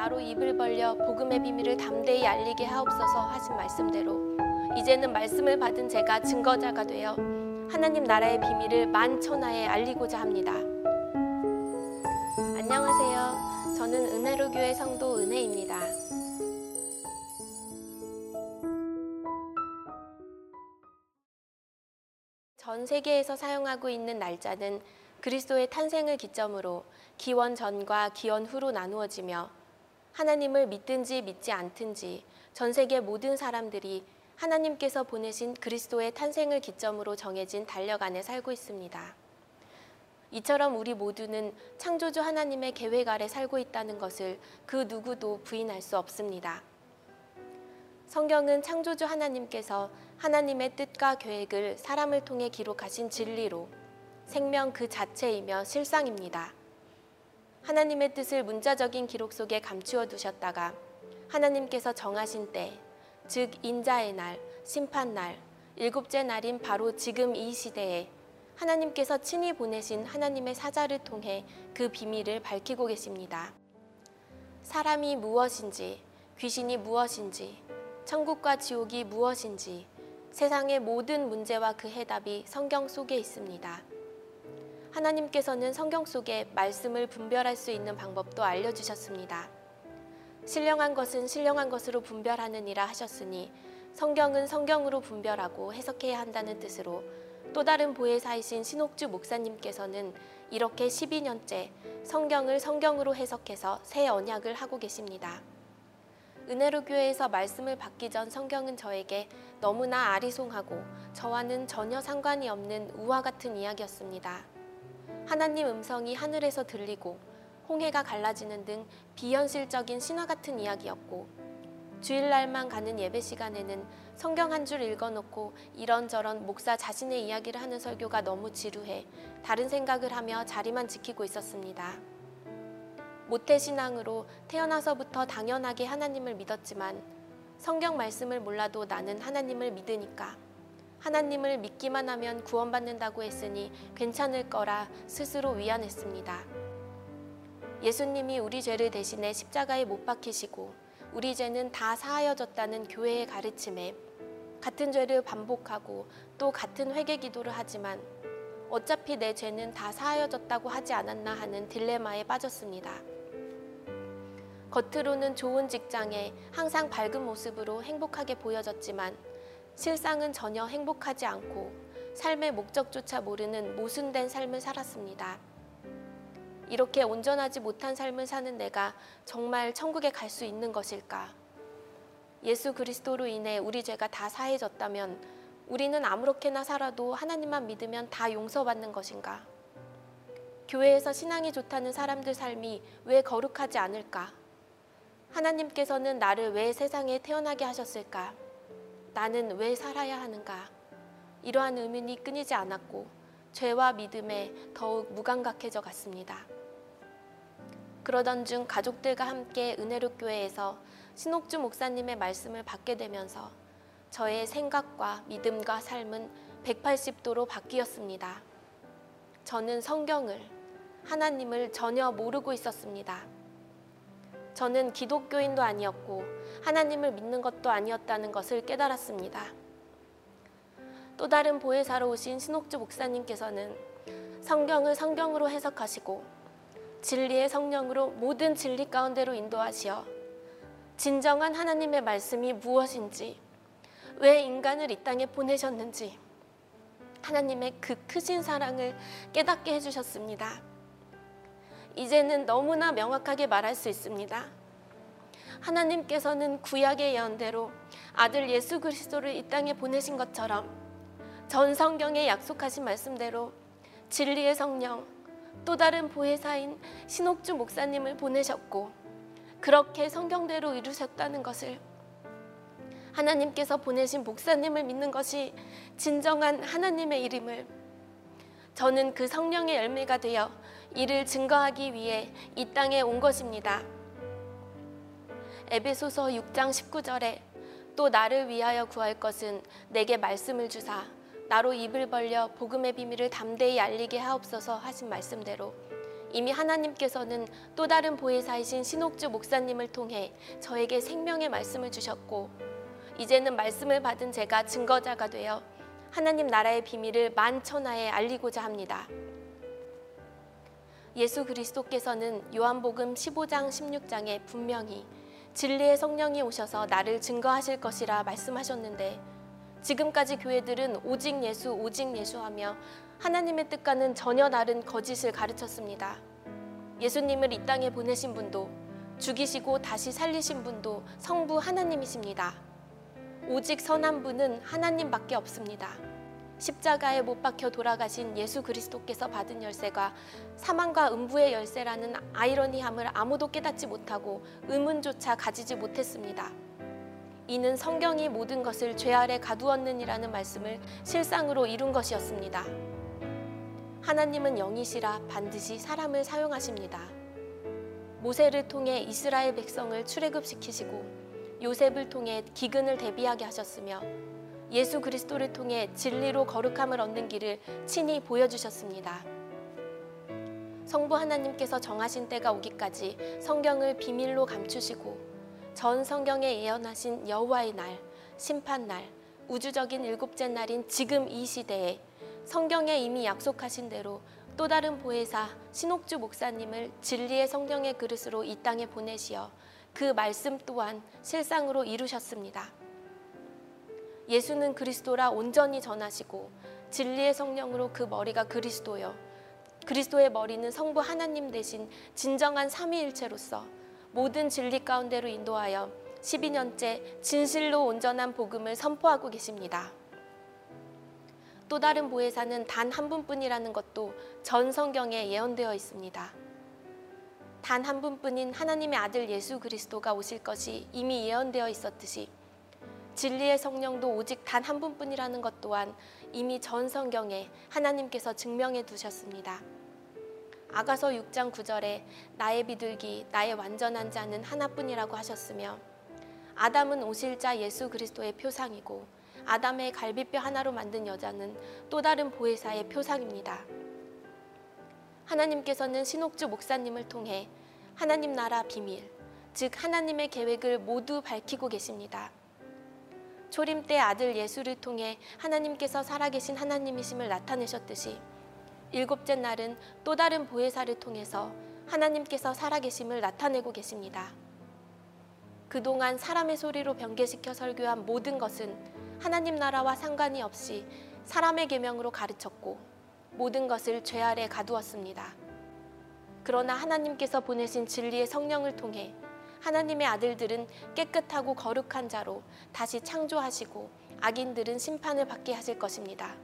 나로 입을 벌려 복음의 비밀을 담대히 알리게 하옵소서 하신 말씀대로 이제는 말씀을 받은 제가 증거자가 되어 하나님 나라의 비밀을 만천하에 알리고자 합니다. 안녕하세요. 저는 은혜로 교회 성도 은혜입니다. 전 세계에서 사용하고 있는 날짜는 그리스도의 탄생을 기점으로 기원 전과 기원 후로 나누어지며 하나님을 믿든지 믿지 않든지 전 세계 모든 사람들이 하나님께서 보내신 그리스도의 탄생을 기점으로 정해진 달력 안에 살고 있습니다. 이처럼 우리 모두는 창조주 하나님의 계획 아래 살고 있다는 것을 그 누구도 부인할 수 없습니다. 성경은 창조주 하나님께서 하나님의 뜻과 계획을 사람을 통해 기록하신 진리로 생명 그 자체이며 실상입니다. 하나님의 뜻을 문자적인 기록 속에 감추어 두셨다가 하나님께서 정하신 때, 즉 인자의 날, 심판 날, 일곱째 날인 바로 지금 이 시대에 하나님께서 친히 보내신 하나님의 사자를 통해 그 비밀을 밝히고 계십니다. 사람이 무엇인지, 귀신이 무엇인지, 천국과 지옥이 무엇인지, 세상의 모든 문제와 그 해답이 성경 속에 있습니다. 하나님께서는 성경 속에 말씀을 분별할 수 있는 방법도 알려주셨습니다. 신령한 것은 신령한 것으로 분별하느니라 하셨으니 성경은 성경으로 분별하고 해석해야 한다는 뜻으로 또 다른 보혜사이신 신옥주 목사님께서는 이렇게 12년째 성경을 성경으로 해석해서 새 언약을 하고 계십니다. 은혜로 교회에서 말씀을 받기 전 성경은 저에게 너무나 아리송하고 저와는 전혀 상관이 없는 우화 같은 이야기였습니다. 하나님 음성이 하늘에서 들리고 홍해가 갈라지는 등 비현실적인 신화 같은 이야기였고 주일날만 가는 예배 시간에는 성경 한 줄 읽어놓고 이런저런 목사 자신의 이야기를 하는 설교가 너무 지루해 다른 생각을 하며 자리만 지키고 있었습니다. 모태신앙으로 태어나서부터 당연하게 하나님을 믿었지만 성경 말씀을 몰라도 나는 하나님을 믿으니까 하나님을 믿기만 하면 구원받는다고 했으니 괜찮을 거라 스스로 위안했습니다. 예수님이 우리 죄를 대신해 십자가에 못 박히시고 우리 죄는 다 사하여졌다는 교회의 가르침에 같은 죄를 반복하고 또 같은 회개 기도를 하지만 어차피 내 죄는 다 사하여졌다고 하지 않았나 하는 딜레마에 빠졌습니다. 겉으로는 좋은 직장에 항상 밝은 모습으로 행복하게 보여졌지만 실상은 전혀 행복하지 않고 삶의 목적조차 모르는 모순된 삶을 살았습니다. 이렇게 온전하지 못한 삶을 사는 내가 정말 천국에 갈 수 있는 것일까? 예수 그리스도로 인해 우리 죄가 다 사해졌다면 우리는 아무렇게나 살아도 하나님만 믿으면 다 용서받는 것인가? 교회에서 신앙이 좋다는 사람들 삶이 왜 거룩하지 않을까? 하나님께서는 나를 왜 세상에 태어나게 하셨을까? 나는 왜 살아야 하는가? 이러한 의문이 끊이지 않았고 죄와 믿음에 더욱 무감각해져 갔습니다. 그러던 중 가족들과 함께 은혜로 교회에서 신옥주 목사님의 말씀을 받게 되면서 저의 생각과 믿음과 삶은 180도로 바뀌었습니다. 저는 성경을, 하나님을 전혀 모르고 있었습니다. 저는 기독교인도 아니었고 하나님을 믿는 것도 아니었다는 것을 깨달았습니다. 또 다른 보혜사로 오신 신옥주 목사님께서는 성경을 성경으로 해석하시고 진리의 성령으로 모든 진리 가운데로 인도하시어 진정한 하나님의 말씀이 무엇인지 왜 인간을 이 땅에 보내셨는지 하나님의 그 크신 사랑을 깨닫게 해주셨습니다. 이제는 너무나 명확하게 말할 수 있습니다. 하나님께서는 구약의 예언대로 아들 예수 그리스도를 이 땅에 보내신 것처럼 전 성경에 약속하신 말씀대로 진리의 성령 또 다른 보혜사인 신옥주 목사님을 보내셨고 그렇게 성경대로 이루셨다는 것을 하나님께서 보내신 목사님을 믿는 것이 진정한 하나님의 이름을 저는 그 성령의 열매가 되어 이를 증거하기 위해 이 땅에 온 것입니다. 에베소서 6장 19절에 또 나를 위하여 구할 것은 내게 말씀을 주사 나로 입을 벌려 복음의 비밀을 담대히 알리게 하옵소서 하신 말씀대로 이미 하나님께서는 또 다른 보혜사이신 신옥주 목사님을 통해 저에게 생명의 말씀을 주셨고 이제는 말씀을 받은 제가 증거자가 되어 하나님 나라의 비밀을 만천하에 알리고자 합니다. 예수 그리스도께서는 요한복음 15장 16장에 분명히 진리의 성령이 오셔서 나를 증거하실 것이라 말씀하셨는데 지금까지 교회들은 오직 예수 오직 예수하며 하나님의 뜻과는 전혀 다른 거짓을 가르쳤습니다. 예수님을 이 땅에 보내신 분도 죽이시고 다시 살리신 분도 성부 하나님이십니다. 오직 선한 분은 하나님밖에 없습니다. 십자가에 못 박혀 돌아가신 예수 그리스도께서 받은 열쇠가 사망과 음부의 열쇠라는 아이러니함을 아무도 깨닫지 못하고 의문조차 가지지 못했습니다. 이는 성경이 모든 것을 죄 아래 가두었느니라는 말씀을 실상으로 이룬 것이었습니다. 하나님은 영이시라 반드시 사람을 사용하십니다. 모세를 통해 이스라엘 백성을 출애굽시키시고 요셉을 통해 기근을 대비하게 하셨으며 예수 그리스도를 통해 진리로 거룩함을 얻는 길을 친히 보여주셨습니다. 성부 하나님께서 정하신 때가 오기까지 성경을 비밀로 감추시고 전 성경에 예언하신 여호와의 날, 심판 날, 우주적인 일곱째 날인 지금 이 시대에 성경에 이미 약속하신 대로 또 다른 보혜사 신옥주 목사님을 진리의 성경의 그릇으로 이 땅에 보내시어 그 말씀 또한 실상으로 이루셨습니다. 예수는 그리스도라 온전히 전하시고 진리의 성령으로 그 머리가 그리스도여 그리스도의 머리는 성부 하나님 대신 진정한 삼위일체로서 모든 진리 가운데로 인도하여 12년째 진실로 온전한 복음을 선포하고 계십니다. 또 다른 보혜사는 단 한 분뿐이라는 것도 전 성경에 예언되어 있습니다. 단 한 분뿐인 하나님의 아들 예수 그리스도가 오실 것이 이미 예언되어 있었듯이 진리의 성령도 오직 단 한 분뿐이라는 것 또한 이미 전 성경에 하나님께서 증명해 두셨습니다. 아가서 6장 9절에 나의 비둘기 나의 완전한 자는 하나뿐이라고 하셨으며 아담은 오실 자 예수 그리스도의 표상이고 아담의 갈비뼈 하나로 만든 여자는 또 다른 보혜사의 표상입니다. 하나님께서는 신옥주 목사님을 통해 하나님 나라 비밀, 즉 하나님의 계획을 모두 밝히고 계십니다. 초림 때 아들 예수를 통해 하나님께서 살아계신 하나님이심을 나타내셨듯이 일곱째 날은 또 다른 보혜사를 통해서 하나님께서 살아계심을 나타내고 계십니다. 그동안 사람의 소리로 변개시켜 설교한 모든 것은 하나님 나라와 상관이 없이 사람의 계명으로 가르쳤고 모든 것을 죄 아래 가두었습니다. 그러나 하나님께서 보내신 진리의 성령을 통해 하나님의 아들들은 깨끗하고 거룩한 자로 다시 창조하시고 악인들은 심판을 받게 하실 것입니다.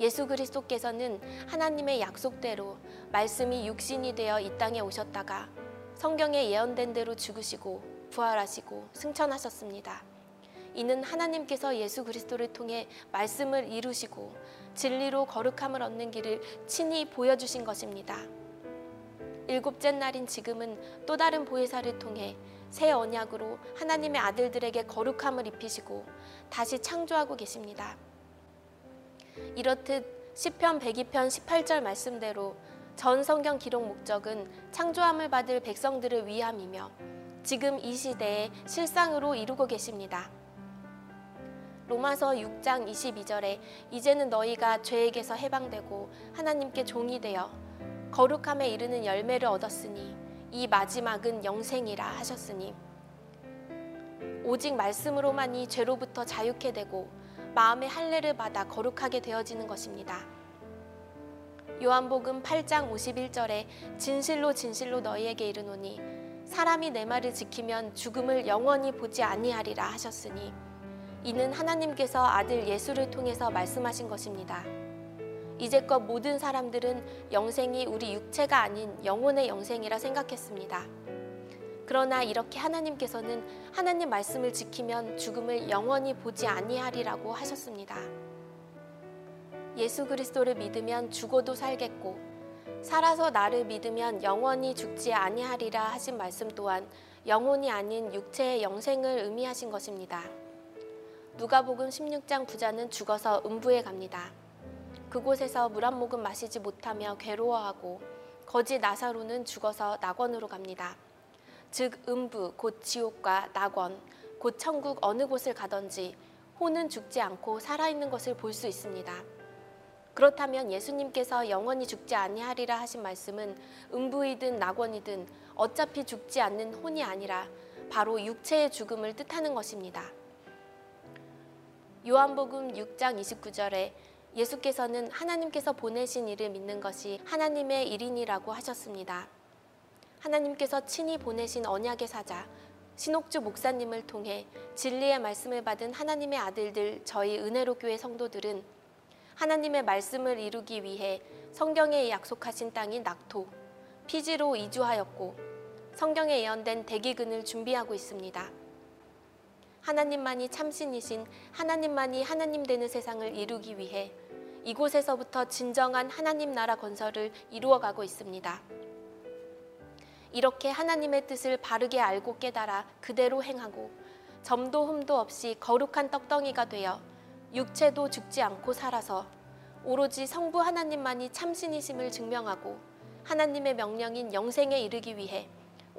예수 그리스도께서는 하나님의 약속대로 말씀이 육신이 되어 이 땅에 오셨다가 성경에 예언된 대로 죽으시고 부활하시고 승천하셨습니다. 이는 하나님께서 예수 그리스도를 통해 말씀을 이루시고 진리로 거룩함을 얻는 길을 친히 보여주신 것입니다. 일곱째 날인 지금은 또 다른 보혜사를 통해 새 언약으로 하나님의 아들들에게 거룩함을 입히시고 다시 창조하고 계십니다. 이렇듯 시편 102편 18절 말씀대로 전 성경 기록 목적은 창조함을 받을 백성들을 위함이며 지금 이 시대에 실상으로 이루고 계십니다. 로마서 6장 22절에 이제는 너희가 죄에게서 해방되고 하나님께 종이 되어 거룩함에 이르는 열매를 얻었으니 이 마지막은 영생이라 하셨으니 오직 말씀으로만이 죄로부터 자유케 되고 마음의 할례를 받아 거룩하게 되어지는 것입니다. 요한복음 8장 51절에 진실로 진실로 너희에게 이르노니 사람이 내 말을 지키면 죽음을 영원히 보지 아니하리라 하셨으니 이는 하나님께서 아들 예수를 통해서 말씀하신 것입니다. 이제껏 모든 사람들은 영생이 우리 육체가 아닌 영혼의 영생이라 생각했습니다. 그러나 이렇게 하나님께서는 하나님 말씀을 지키면 죽음을 영원히 보지 아니하리라고 하셨습니다. 예수 그리스도를 믿으면 죽어도 살겠고 살아서 나를 믿으면 영원히 죽지 아니하리라 하신 말씀 또한 영혼이 아닌 육체의 영생을 의미하신 것입니다. 누가복음 16장 부자는 죽어서 음부에 갑니다. 그곳에서 물 한 모금 마시지 못하며 괴로워하고 거지 나사로는 죽어서 낙원으로 갑니다. 즉 음부 곧 지옥과 낙원 곧 천국 어느 곳을 가든지 호는 죽지 않고 살아있는 것을 볼 수 있습니다. 그렇다면 예수님께서 영원히 죽지 아니하리라 하신 말씀은 음부이든 낙원이든 어차피 죽지 않는 혼이 아니라 바로 육체의 죽음을 뜻하는 것입니다. 요한복음 6장 29절에 예수께서는 하나님께서 보내신 이를 믿는 것이 하나님의 일인이라고 하셨습니다. 하나님께서 친히 보내신 언약의 사자 신옥주 목사님을 통해 진리의 말씀을 받은 하나님의 아들들 저희 은혜로 교회 성도들은 하나님의 말씀을 이루기 위해 성경에 약속하신 땅인 낙토 피지로 이주하였고 성경에 예언된 대기근을 준비하고 있습니다. 하나님만이 참신이신 하나님만이 하나님 되는 세상을 이루기 위해 이곳에서부터 진정한 하나님 나라 건설을 이루어가고 있습니다. 이렇게 하나님의 뜻을 바르게 알고 깨달아 그대로 행하고 점도 흠도 없이 거룩한 떡덩이가 되어 육체도 죽지 않고 살아서 오로지 성부 하나님만이 참신이심을 증명하고 하나님의 명령인 영생에 이르기 위해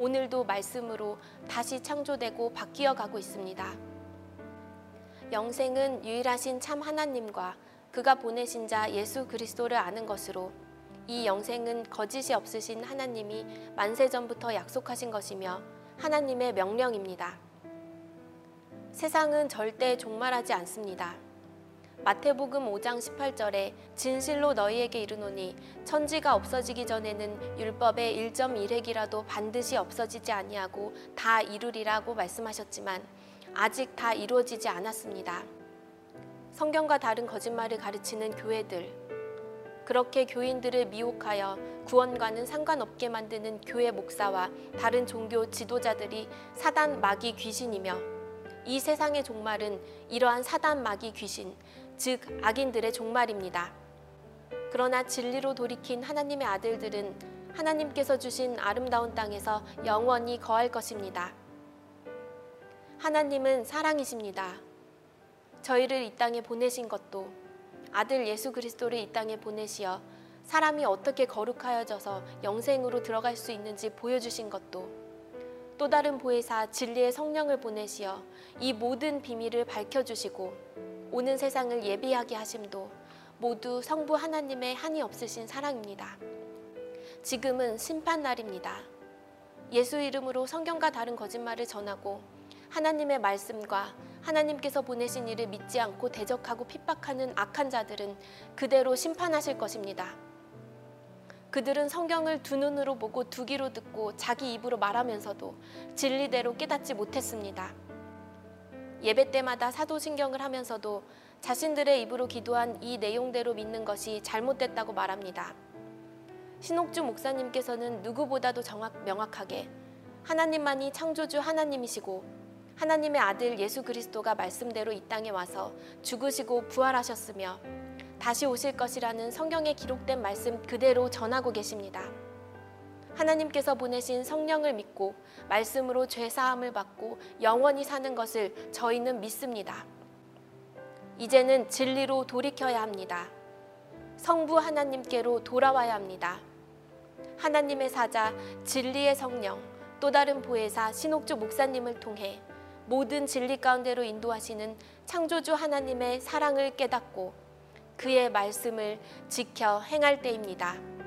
오늘도 말씀으로 다시 창조되고 바뀌어 가고 있습니다. 영생은 유일하신 참 하나님과 그가 보내신 자 예수 그리스도를 아는 것으로 이 영생은 거짓이 없으신 하나님이 만세 전부터 약속하신 것이며 하나님의 명령입니다. 세상은 절대 종말하지 않습니다. 마태복음 5장 18절에 진실로 너희에게 이르노니 천지가 없어지기 전에는 율법의 1.1획이라도 반드시 없어지지 아니하고 다 이루리라고 말씀하셨지만 아직 다 이루어지지 않았습니다. 성경과 다른 거짓말을 가르치는 교회들 그렇게 교인들을 미혹하여 구원과는 상관없게 만드는 교회 목사와 다른 종교 지도자들이 사단 마귀 귀신이며 이 세상의 종말은 이러한 사단 마귀 귀신 즉 악인들의 종말입니다. 그러나 진리로 돌이킨 하나님의 아들들은 하나님께서 주신 아름다운 땅에서 영원히 거할 것입니다. 하나님은 사랑이십니다. 저희를 이 땅에 보내신 것도 아들 예수 그리스도를 이 땅에 보내시어 사람이 어떻게 거룩하여져서 영생으로 들어갈 수 있는지 보여주신 것도 또 다른 보혜사 진리의 성령을 보내시어 이 모든 비밀을 밝혀주시고 오는 세상을 예비하게 하심도 모두 성부 하나님의 한이 없으신 사랑입니다. 지금은 심판 날입니다. 예수 이름으로 성경과 다른 거짓말을 전하고 하나님의 말씀과 하나님께서 보내신 일을 믿지 않고 대적하고 핍박하는 악한 자들은 그대로 심판하실 것입니다. 그들은 성경을 두 눈으로 보고 두 귀로 듣고 자기 입으로 말하면서도 진리대로 깨닫지 못했습니다. 예배 때마다 사도신경을 하면서도 자신들의 입으로 기도한 이 내용대로 믿는 것이 잘못됐다고 말합니다. 신옥주 목사님께서는 누구보다도 정확 명확하게 하나님만이 창조주 하나님이시고 하나님의 아들 예수 그리스도가 말씀대로 이 땅에 와서 죽으시고 부활하셨으며 다시 오실 것이라는 성경에 기록된 말씀 그대로 전하고 계십니다. 하나님께서 보내신 성령을 믿고 말씀으로 죄 사함을 받고 영원히 사는 것을 저희는 믿습니다. 이제는 진리로 돌이켜야 합니다. 성부 하나님께로 돌아와야 합니다. 하나님의 사자 진리의 성령 또 다른 보혜사 신옥주 목사님을 통해 모든 진리 가운데로 인도하시는 창조주 하나님의 사랑을 깨닫고 그의 말씀을 지켜 행할 때입니다.